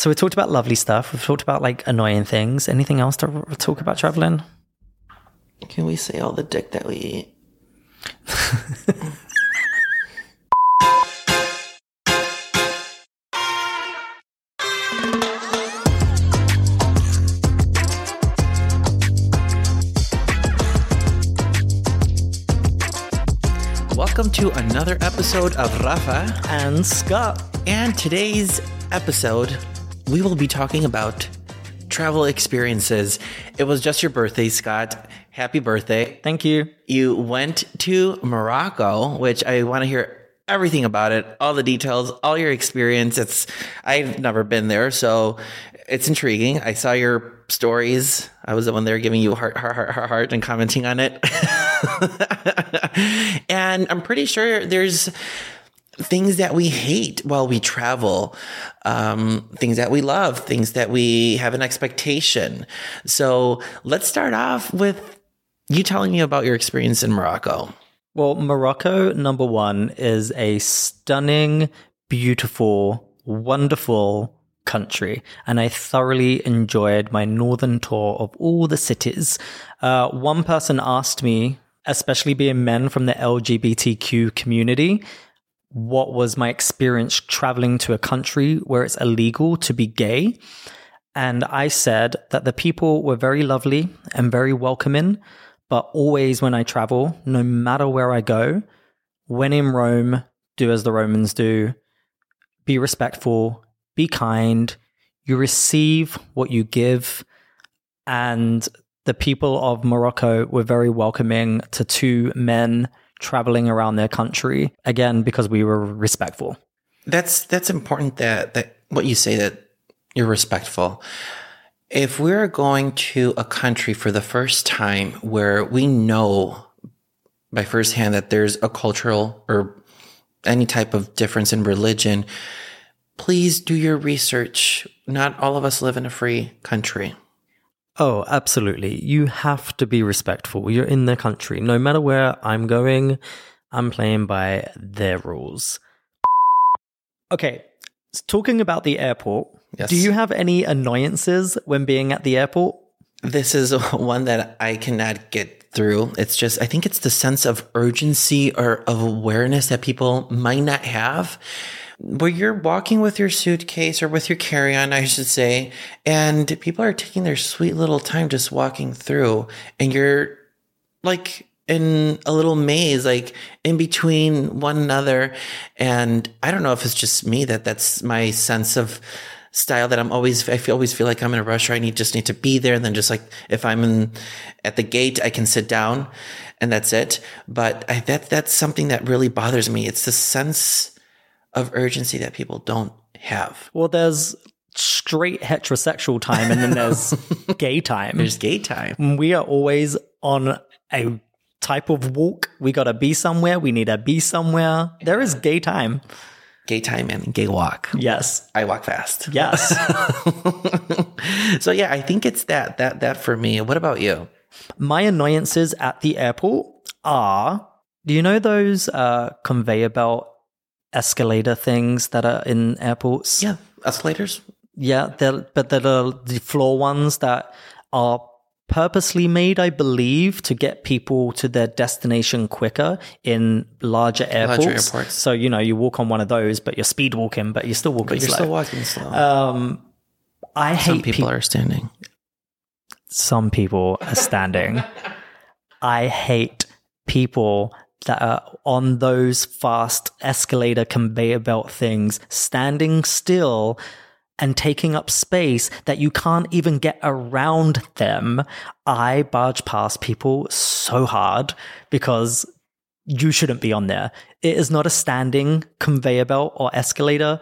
So we talked about lovely stuff. We've talked about like annoying things. Anything else to r- talk about traveling? Can we say all the dick that we eat? Welcome to another episode of Rafa. And Scott. And today's episode, we will be talking about travel experiences. It was just your birthday, Scott. Happy birthday. Thank you. You went to Morocco, which I want to hear everything about it, all the details, all your experience. It's I've never been there, so it's intriguing. I saw your stories. I was the one there giving you heart, heart, heart, heart, heart and commenting on it. and I'm pretty sure there's things that we hate while we travel, um, things that we love, things that we have an expectation. So let's start off with you telling me about your experience in Morocco. Well, Morocco, number one, is a stunning, beautiful, wonderful country. And I thoroughly enjoyed my northern tour of all the cities. Uh, one person asked me, especially being men from the LGBTQ community, what was my experience traveling to a country where it's illegal to be gay. And I said that the people were very lovely and very welcoming, but always when I travel, no matter where I go, when in Rome, do as the Romans do, be respectful, be kind, you receive what you give. And the people of Morocco were very welcoming to two men traveling around their country again because we were respectful. That's that's important that that what you say that you're respectful. If we're going to a country for the first time where we know by firsthand that there's a cultural or any type of difference in religion please do your research. Not all of us live in a free country Oh, absolutely. You have to be respectful. You're in their country. No matter where I'm going, I'm playing by their rules. Okay, talking about the airport, Yes. do you have any annoyances when being at the airport? This is one that I cannot get through. It's just, I think it's the sense of urgency or of awareness that people might not have. Where you're walking with your suitcase or with your carry on, I should say, and people are taking their sweet little time just walking through, and you're like in a little maze, like in between one another. And I don't know if it's just me that that's my sense of style that I'm always, I feel, always feel like I'm in a rush or I need, just need to be there. And then just like if I'm in at the gate, I can sit down and that's it. But I, that, that's something that really bothers me. It's the sense of urgency that people don't have. Well, there's straight heterosexual time and then there's gay time. There's gay time. we are always on a type of walk. We got to be somewhere. We need to be somewhere. There is gay time. Gay time and gay walk. Yes. I walk fast. Yes. so yeah, I think it's that that that for me. What about you? My annoyances at the airport are do you know those uh, conveyor belt escalator things that are in airports? Yeah, escalators. Yeah, they're, but they're the, the floor ones that are purposely made, I believe, to get people to their destination quicker in larger airports. airports. So, you know, you walk on one of those, but you're speed walking, but you're still walking But you're slow. still walking slow. um, I hate Some people peop- are standing. some people are standing. I hate people that are on those fast escalator conveyor belt things, standing still and taking up space that you can't even get around them. I barge past people so hard because you shouldn't be on there. It is not a standing conveyor belt or escalator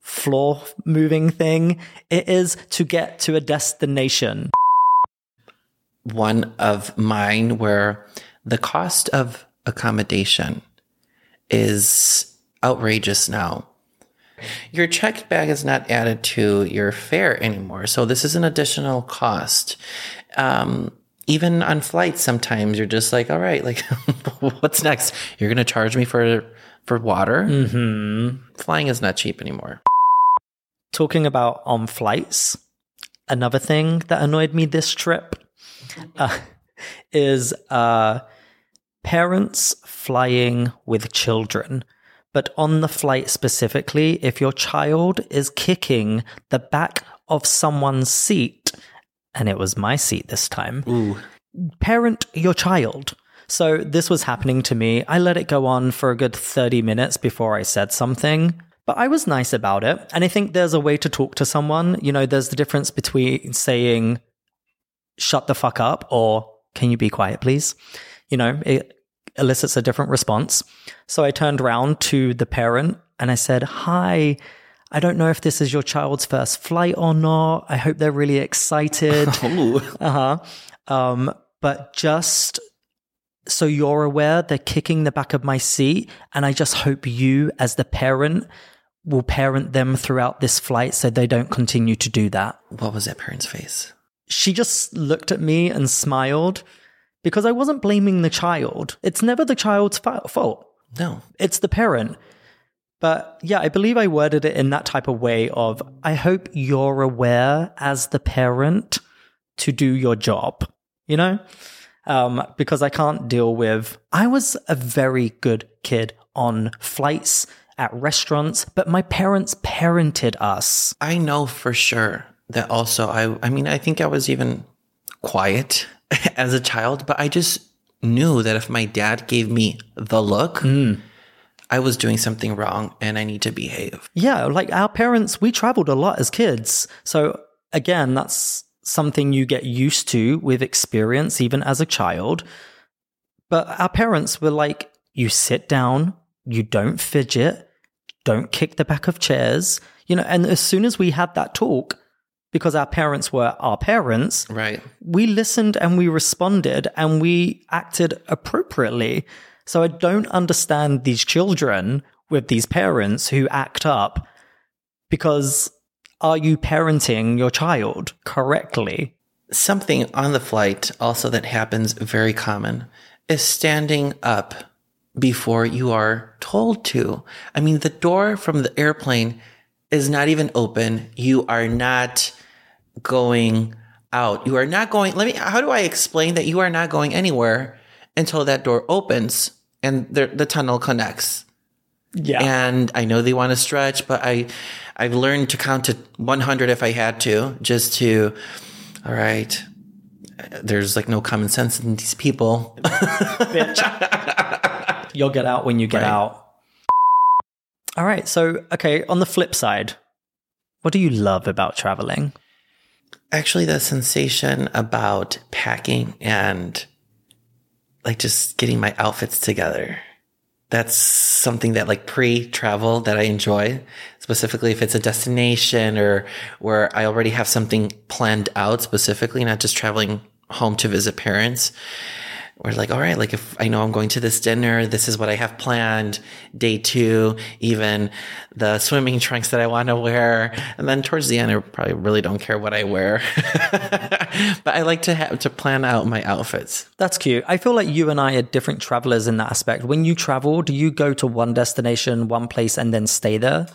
floor moving thing. It is to get to a destination. One of mine where the cost of accommodation is outrageous now. Your checked bag is not added to your fare anymore. So this is an additional cost. Um, even on flights, sometimes you're just like, all right, like, what's next? You're going to charge me for, for water? Mm-hmm. Flying is not cheap anymore. talking about on flights, another thing that annoyed me this trip uh, is uh, parents flying with children. But on the flight specifically, if your child is kicking the back of someone's seat, and it was my seat this time, Ooh. parent your child. So this was happening to me. I let it go on for a good 30 minutes before I said something. But I was nice about it. And I think there's a way to talk to someone. You know, there's the difference between saying, shut the fuck up or can you be quiet, please? You know, it elicits a different response. So I turned around to the parent and I said, Hi, I don't know if this is your child's first flight or not. I hope they're really excited. Uh huh. Um, but just so you're aware, they're kicking the back of my seat. And I just hope you, as the parent, will parent them throughout this flight so they don't continue to do that. What was that parent's face? She just looked at me and smiled because I wasn't blaming the child. It's never the child's fa- fault, No. it's the parent. But yeah, I believe I worded it in that type of way of I hope you're aware as the parent to do your job, you know? Um, because I can't deal with. I was a very good kid on flights, at restaurants, but my parents parented us. I know for sure that also I I mean I think I was even quiet as a child, but I just knew that if my dad gave me the look, mm. I was doing something wrong and I need to behave. Yeah, like our parents, we traveled a lot as kids. So again, that's something you get used to with experience, even as a child. But our parents were like, you sit down, you don't fidget, don't kick the back of chairs, you know, and as soon as we had that talk, because our parents were our parents, Right. we listened and we responded and we acted appropriately. So I don't understand these children with these parents who act up because are you parenting your child correctly? Something on the flight also that happens very common is standing up before you are told to. I mean, the door from the airplane is not even open. You are not going out. You are not going. Let me, how do I explain that you are not going anywhere until that door opens and the, the tunnel connects? Yeah. and I know they want to stretch, but I I've learned to count to 100 if I had to, just to all right. There's like no common sense in these people. Bitch. You'll get out when you get Right. out. All right. So, okay, on the flip side, what do you love about traveling? Actually, the sensation about packing and like just getting my outfits together. That's something that like pre-travel that I enjoy, specifically if it's a destination or where I already have something planned out specifically, not just traveling home to visit parents. We're like, all right, like if I know I'm going to this dinner, this is what I have planned. Day two, even the swimming trunks that I want to wear. And then towards the end, I probably really don't care what I wear. but I like to have to plan out my outfits. That's cute. I feel like you and I are different travelers in that aspect. When you travel, do you go to one destination, one place, and then stay there?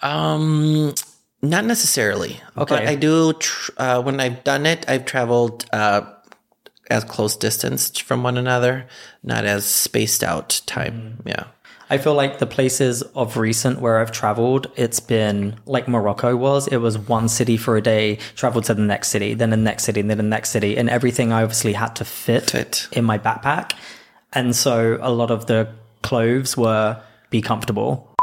Um, not necessarily. Okay. But I do, tr- uh, when I've done it, I've traveled, uh, as close distance from one another, not as spaced out time. Mm. Yeah. I feel like the places of recent where I've traveled, it's been like Morocco was. It was one city for a day, traveled to the next city, then the next city, then the next city. And everything I obviously had to fit, Fit. in my backpack. And so a lot of the clothes were be comfortable.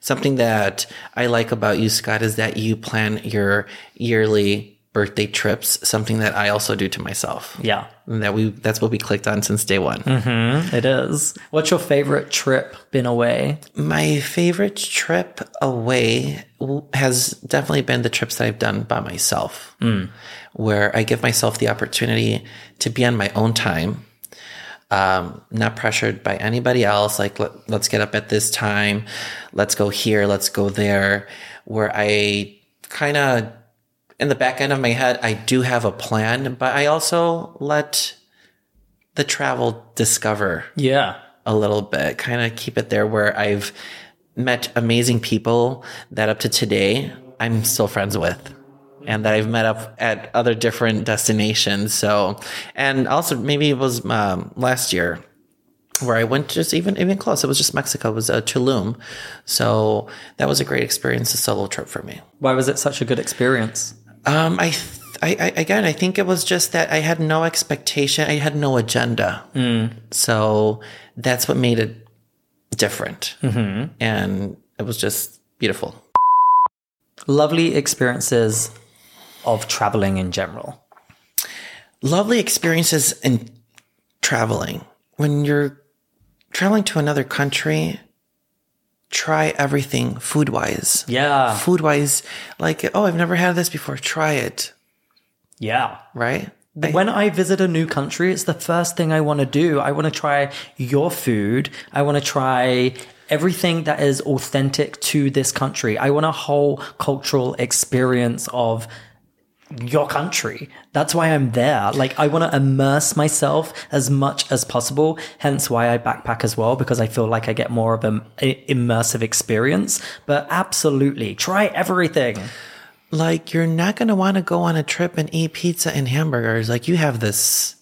Something that I like about you, Scott, is that you plan your yearly birthday trips, something that I also do to myself. Yeah, And that we that's what we clicked on since day one. it is. What's your favorite trip been away? My favorite trip away has definitely been the trips that I've done by myself, where I give myself the opportunity to be on my own time, um, not pressured by anybody else. Like, let, let's get up at this time, let's go here, let's go there, where I kind of, in the back end of my head, I do have a plan, but I also let the travel discover Yeah. a little bit, kind of keep it there where I've met amazing people that up to today I'm still friends with and that I've met up at other different destinations. So, and also maybe it was um, last year where I went just even even close. It was just Mexico. It was uh, Tulum. So that was a great experience, a solo trip for me. Why was it such a good experience? Um, I, th- I, I again, I think it was just that I had no expectation. I had no agenda. So that's what made it different, mm-hmm. and it was just beautiful. Lovely experiences of traveling in general. Lovely experiences in traveling. When you're traveling to another country, try everything food wise. Yeah. Food wise, like, oh, I've never had this before. Try it. Yeah. Right? When I visit a new country, it's the first thing I want to do. I want to try your food. I want to try everything that is authentic to this country. I want a whole cultural experience of your country. That's why I'm there. Like, I want to immerse myself as much as possible. Hence why I backpack as well, because I feel like I get more of an immersive experience. But absolutely, try everything. Like, you're not going to want to go on a trip and eat pizza and hamburgers. Like, you have this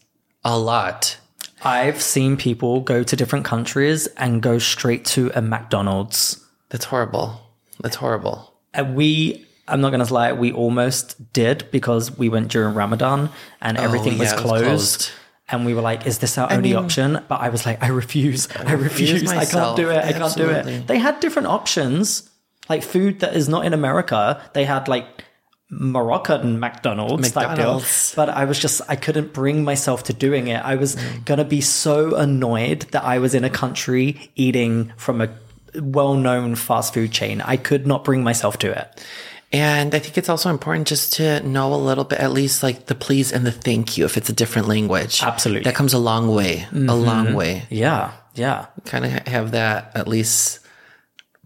a lot. I've seen people go to different countries and go straight to a McDonald's. That's horrible. That's horrible. And we, I'm not going to lie, we almost did because we went during Ramadan and oh, everything was, Oh, yeah, was closed. closed. And we were like, is this our only mean- option? But I was like, I refuse. I refuse. I can't do it. I can't do it. They had different options, like food that is not in America. They had like Moroccan McDonald's, type deal. McDonald's. But I was just, I couldn't bring myself to doing it. I was mm. going to be so annoyed that I was in a country eating from a well known fast food chain. I could not bring myself to it. And I think it's also important just to know a little bit, at least like the please and the thank you if it's a different language. Absolutely. That comes a long way, a long way. Yeah. Yeah. Kind of have that at least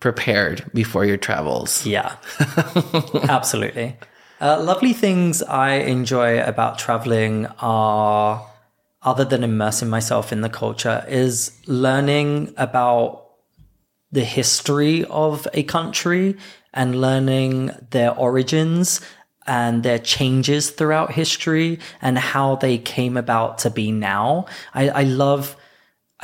prepared before your travels. Yeah, absolutely. Uh, lovely things I enjoy about traveling are, other than immersing myself in the culture, is learning about the history of a country and learning their origins and their changes throughout history and how they came about to be now. I, I love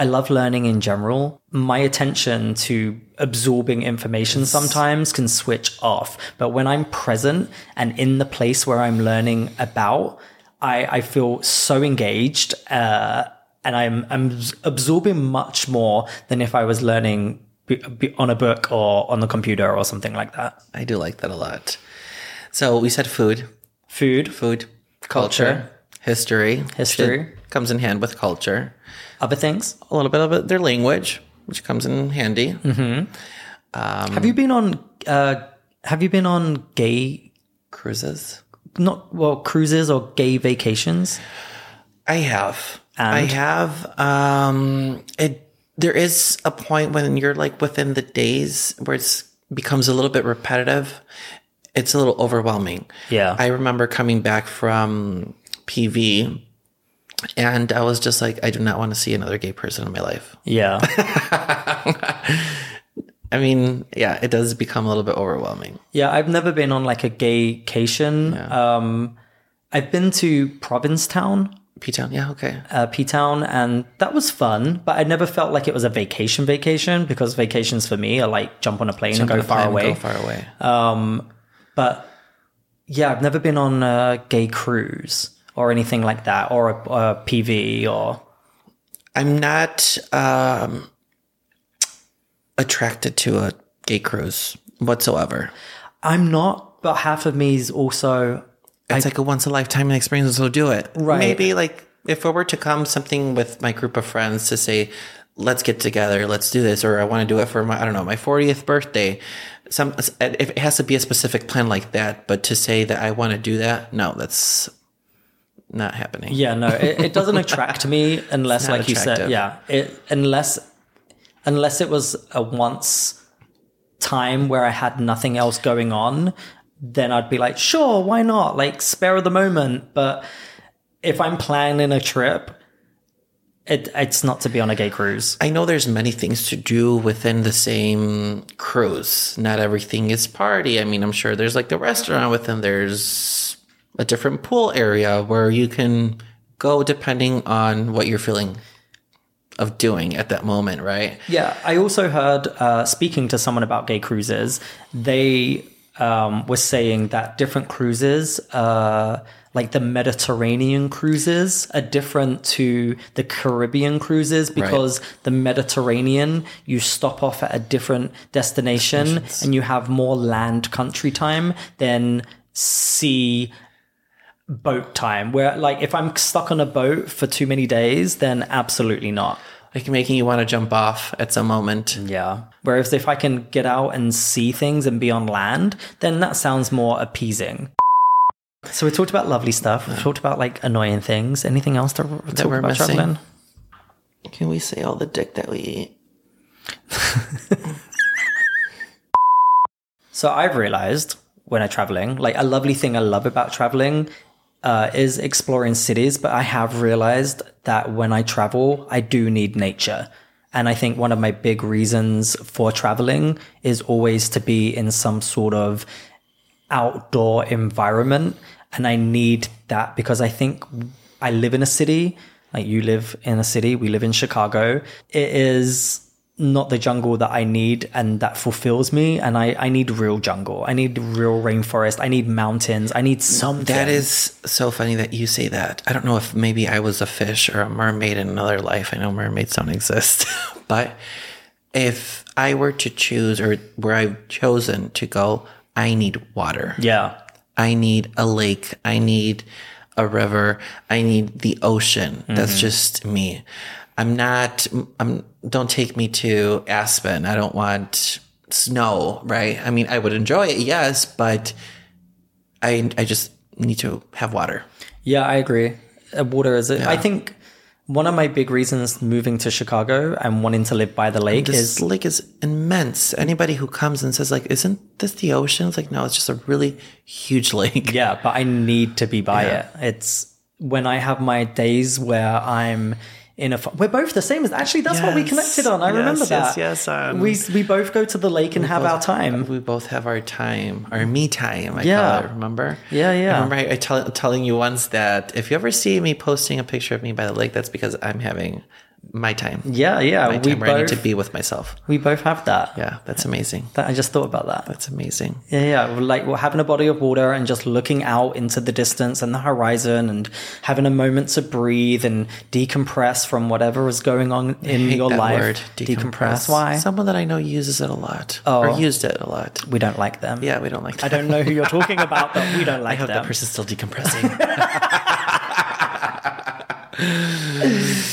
I love learning in general. My attention to absorbing information sometimes can switch off. But when I'm present and in the place where I'm learning about, I, I feel so engaged uh, and I'm, I'm absorbing much more than if I was learning be, be on a book or on the computer or something like that. I do like that a lot. So we said food, Food, food, Culture. history. History. Should- comes in hand with culture. other things. A little bit of it, their language, which comes in handy. have you been on? Uh, have you been on gay? Cruises. Not well, cruises or gay vacations. I have. And? I have. Um, it. There is a point when you're like within the days where it's becomes a little bit repetitive. It's a little overwhelming. Yeah. I remember coming back from PV, and I was just like, I do not want to see another gay person in my life. Yeah. I mean, yeah, it does become a little bit overwhelming. Yeah, I've never been on like a gaycation. Um, I've been to Provincetown, P Town, yeah, okay. uh, P Town, and that was fun. But I never felt like it was a vacation vacation because vacations for me are like jump on a plane and go far away. Go far away. But yeah, I've never been on a gay cruise or anything like that, or a, a PV, or I'm not um, attracted to a gay cruise whatsoever. I'm not. But half of me is also It's like a once a lifetime experience, so do it. Right. Maybe like if it were to come something with my group of friends to say, let's get together, let's do this, or I want to do it for my, I don't know, my 40th birthday. Some, if it has to be a specific plan like that, but to say that I want to do that, no, that's not happening. Yeah, no, it, it doesn't attract me unless, like you said, yeah, it unless unless it was a once time where I had nothing else going on, then I'd be like, sure, why not? Like spare of the moment. But if I'm planning a trip, It, it's not to be on a gay cruise. I know there's many things to do within the same cruise. Not everything is party. I mean, I'm sure there's like the restaurant within there's a different pool area where you can go depending on what you're feeling of doing at that moment, right? Yeah, I also heard uh, speaking to someone about gay cruises, they um, were saying that different cruises, uh, like the Mediterranean cruises, are different to the Caribbean cruises because the Mediterranean, you stop off at a different destination and you have more land country time than sea boat time where like if i'm stuck on a boat for too many days then absolutely not Like making you want to jump off at some moment. yeah whereas if i can get out and see things and be on land then that sounds more appeasing so we talked about lovely stuff we talked about like annoying things anything else to talk we're about missing? traveling Can we say all the dick that we eat? So I've realized when I'm traveling, like a lovely thing I love about traveling uh, is exploring cities, but I have realized that when I travel, I do need nature. And I think one of my big reasons for traveling is always to be in some sort of outdoor environment. And I need that because I think I live in a city, like you live in a city, we live in Chicago. It is not the jungle that I need and that fulfills me. And I, I need real jungle. I need real rainforest. I need mountains. I need something. That is so funny that you say that. I don't know if maybe I was a fish or a mermaid in another life. I know mermaids don't exist. but if I were to choose or where I've chosen to go, I need water. Yeah. I need a lake. I need a river. I need the ocean. That's mm-hmm. just me. I'm not, I'm, don't take me to Aspen. I don't want snow, right? I mean, I would enjoy it, yes, but I, I just need to have water. Yeah, I agree. Uh, Water is it. I think one of my big reasons moving to Chicago and wanting to live by the lake This is lake is immense. Anybody who comes and says like, isn't this the ocean? It's like, no, it's just a really huge lake. Yeah, but I need to be by it. It's when I have my days where I'm in a. We're both the same. as Actually, that's what we connected on. I Yes, remember yes, that. yes, um, we we both go to the lake and have our time. We both have our time, our me time. I Yeah. call it. Remember? Yeah, yeah. I remember I, I tell, telling you once that if you ever see me posting a picture of me by the lake, that's because I'm having my time. Yeah, yeah. My we time where I need to be with myself. we both have that. Yeah, that's amazing. That I just thought about that. That's amazing. Yeah, yeah. We're Like we're having a body of water and just looking out into the distance and the horizon and having a moment to breathe and decompress from whatever is going on in your life. word, decompress. That's why? Someone that I know uses it a lot, Oh. or used it a lot. we don't like them. Yeah, we don't like. That. I don't know who you're talking about, but we don't I like hope them. that person's still decompressing.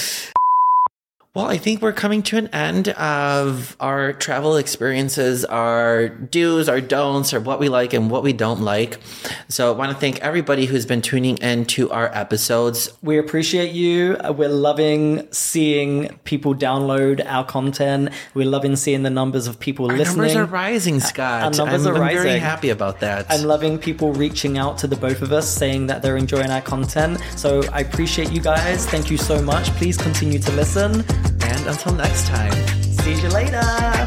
Well, I think we're coming to an end of our travel experiences, our do's, our don'ts, or what we like and what we don't like. So I want to thank everybody who's been tuning in to our episodes. We appreciate you. We're loving seeing people download our content. We're loving seeing the numbers of people Our listening. numbers are rising, Scott. our numbers I'm, are I'm very happy about that. I'm loving people reaching out to the both of us saying that they're enjoying our content. So I appreciate you guys. Thank you so much. Please continue to listen. And until next time, See you later.